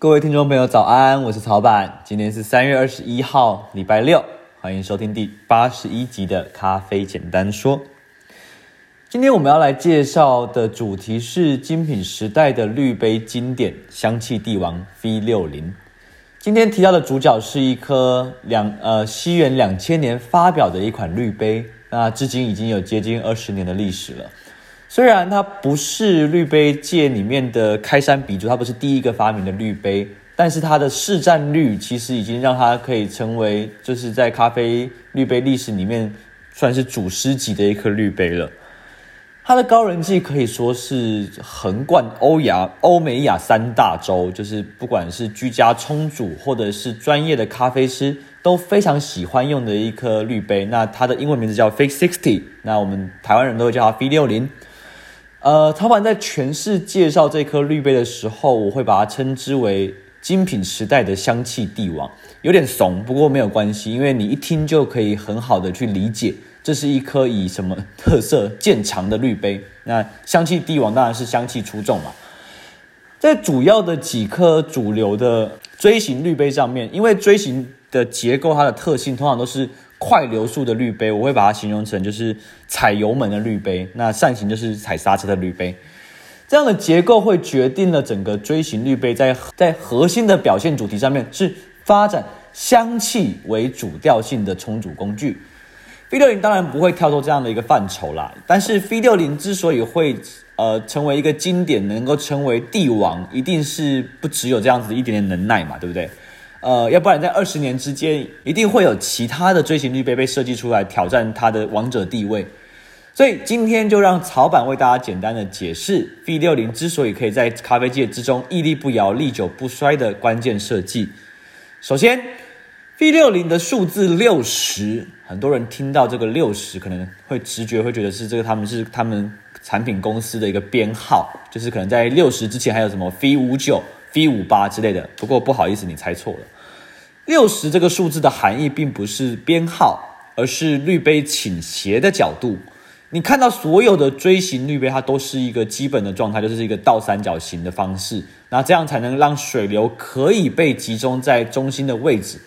各位听众朋友，早安！我是曹板，今天是三月二十一号，礼拜六，欢迎收听第八十一集的《咖啡简单说》。今天我们要来介绍的主题是精品时代的滤杯经典——香气帝王 V 六零。今天提到的主角是一颗两呃西元两千年发表的一款滤杯，那至今已经有接近二十年的历史了。虽然它不是滤杯界里面的开山鼻祖，它不是第一个发明的滤杯，但是它的市占率其实已经让它可以成为就是在咖啡滤杯历史里面算是祖师级的一颗滤杯了。它的高人气可以说是横贯欧亚、欧美亚三大洲，就是不管是居家冲煮或者是专业的咖啡师都非常喜欢用的一颗滤杯。那它的英文名字叫 Fix Sixty，那我们台湾人都会叫它 V60。呃，陶板在诠释介绍这颗绿杯的时候，我会把它称之为精品时代的香气帝王，有点怂，不过没有关系，因为你一听就可以很好的去理解，这是一颗以什么特色见长的绿杯。那香气帝王当然是香气出众嘛，在主要的几颗主流的锥形绿杯上面，因为锥形的结构它的特性通常都是。快流速的滤杯，我会把它形容成就是踩油门的滤杯，那扇形就是踩刹车的滤杯。这样的结构会决定了整个锥形滤杯在在核心的表现主题上面是发展香气为主调性的冲煮工具。V60 当然不会跳脱这样的一个范畴啦，但是 V60 之所以会呃成为一个经典，能够成为帝王，一定是不只有这样子一点点能耐嘛，对不对？呃，要不然在二十年之间，一定会有其他的锥形滤杯被设计出来挑战它的王者地位。所以今天就让曹板为大家简单的解释 V60 之所以可以在咖啡界之中屹立不摇、历久不衰的关键设计。首先，V60 的数字六十，很多人听到这个六十，可能会直觉会觉得是这个他们是他们产品公司的一个编号，就是可能在六十之前还有什么 V 五九。V 五八之类的，不过不好意思，你猜错了。六十这个数字的含义并不是编号，而是滤杯倾斜的角度。你看到所有的锥形滤杯，它都是一个基本的状态，就是一个倒三角形的方式。那这样才能让水流可以被集中在中心的位置。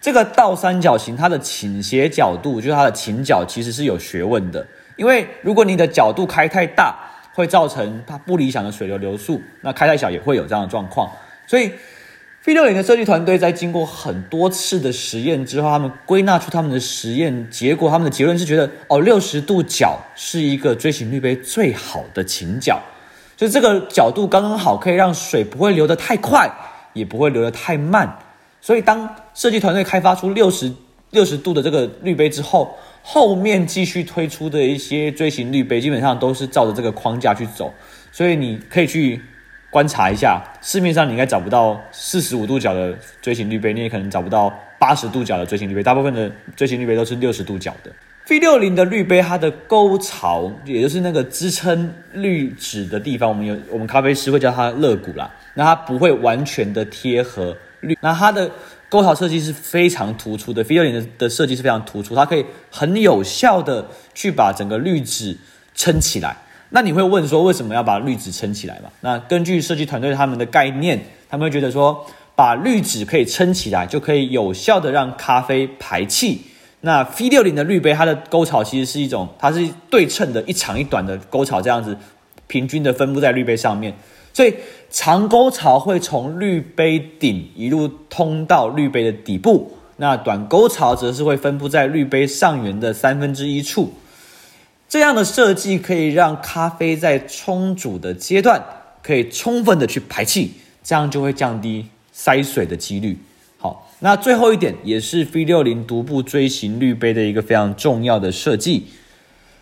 这个倒三角形它的倾斜角度，就是它的倾角，其实是有学问的。因为如果你的角度开太大，会造成它不理想的水流流速，那开太小也会有这样的状况。所以，V60 的设计团队在经过很多次的实验之后，他们归纳出他们的实验结果，他们的结论是觉得，哦，六十度角是一个锥形滤杯最好的倾角，就这个角度刚刚好，可以让水不会流得太快，也不会流得太慢。所以，当设计团队开发出六十六十度的这个滤杯之后，后面继续推出的一些锥形滤杯，基本上都是照着这个框架去走，所以你可以去观察一下，市面上你应该找不到四十五度角的锥形滤杯，你也可能找不到八十度角的锥形滤杯，大部分的锥形滤杯都是六十度角的。V 六零的滤杯，它的沟槽，也就是那个支撑滤纸的地方，我们有我们咖啡师会叫它肋骨啦，那它不会完全的贴合滤，那它的。沟槽设计是非常突出的，V60 的的设计是非常突出，它可以很有效的去把整个滤纸撑起来。那你会问说，为什么要把滤纸撑起来嘛？那根据设计团队他们的概念，他们会觉得说，把滤纸可以撑起来，就可以有效的让咖啡排气。那 V60 的滤杯，它的沟槽其实是一种，它是对称的，一长一短的沟槽，这样子平均的分布在滤杯上面。所以长沟槽会从滤杯顶一路通到滤杯的底部，那短沟槽则是会分布在滤杯上缘的三分之一处。这样的设计可以让咖啡在冲煮的阶段可以充分的去排气，这样就会降低塞水的几率。好，那最后一点也是 V60 独步锥形滤杯的一个非常重要的设计，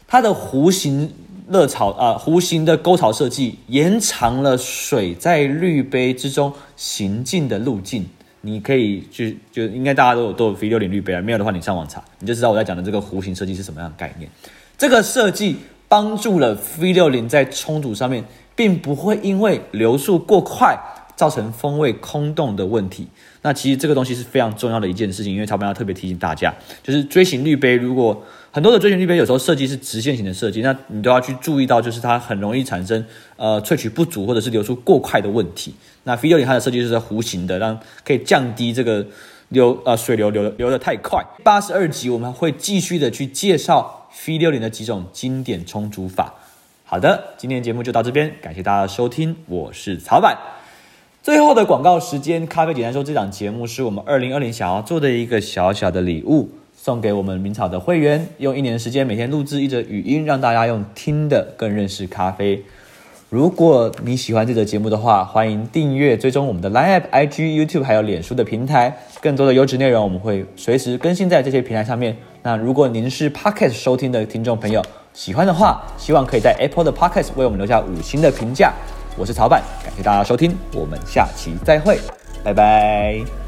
它的弧形。热槽啊，弧形的沟槽设计延长了水在滤杯之中行进的路径。你可以去，就应该大家都有都有 V 六零滤杯啊，没有的话你上网查，你就知道我在讲的这个弧形设计是什么样的概念。这个设计帮助了 V 六零在冲煮上面，并不会因为流速过快造成风味空洞的问题。那其实这个东西是非常重要的一件事情，因为曹板要特别提醒大家，就是锥形滤杯如果很多的追寻滤杯有时候设计是直线型的设计，那你都要去注意到，就是它很容易产生呃萃取不足或者是流出过快的问题。那 V 六零它的设计就是弧形的，让可以降低这个流呃水流流流得太快。八十二集我们会继续的去介绍 V 六零的几种经典冲煮法。好的，今天节目就到这边，感谢大家的收听，我是曹板。最后的广告时间，咖啡简单说，这档节目是我们二零二零想要做的一个小小的礼物。送给我们明草的会员，用一年的时间每天录制一则语音，让大家用听的更认识咖啡。如果你喜欢这则节目的话，欢迎订阅、追踪我们的 Line App、IG、YouTube 还有脸书的平台。更多的优质内容我们会随时更新在这些平台上面。那如果您是 Podcast 收听的听众朋友，喜欢的话，希望可以在 Apple 的 Podcast 为我们留下五星的评价。我是曹板，感谢大家收听，我们下期再会，拜拜。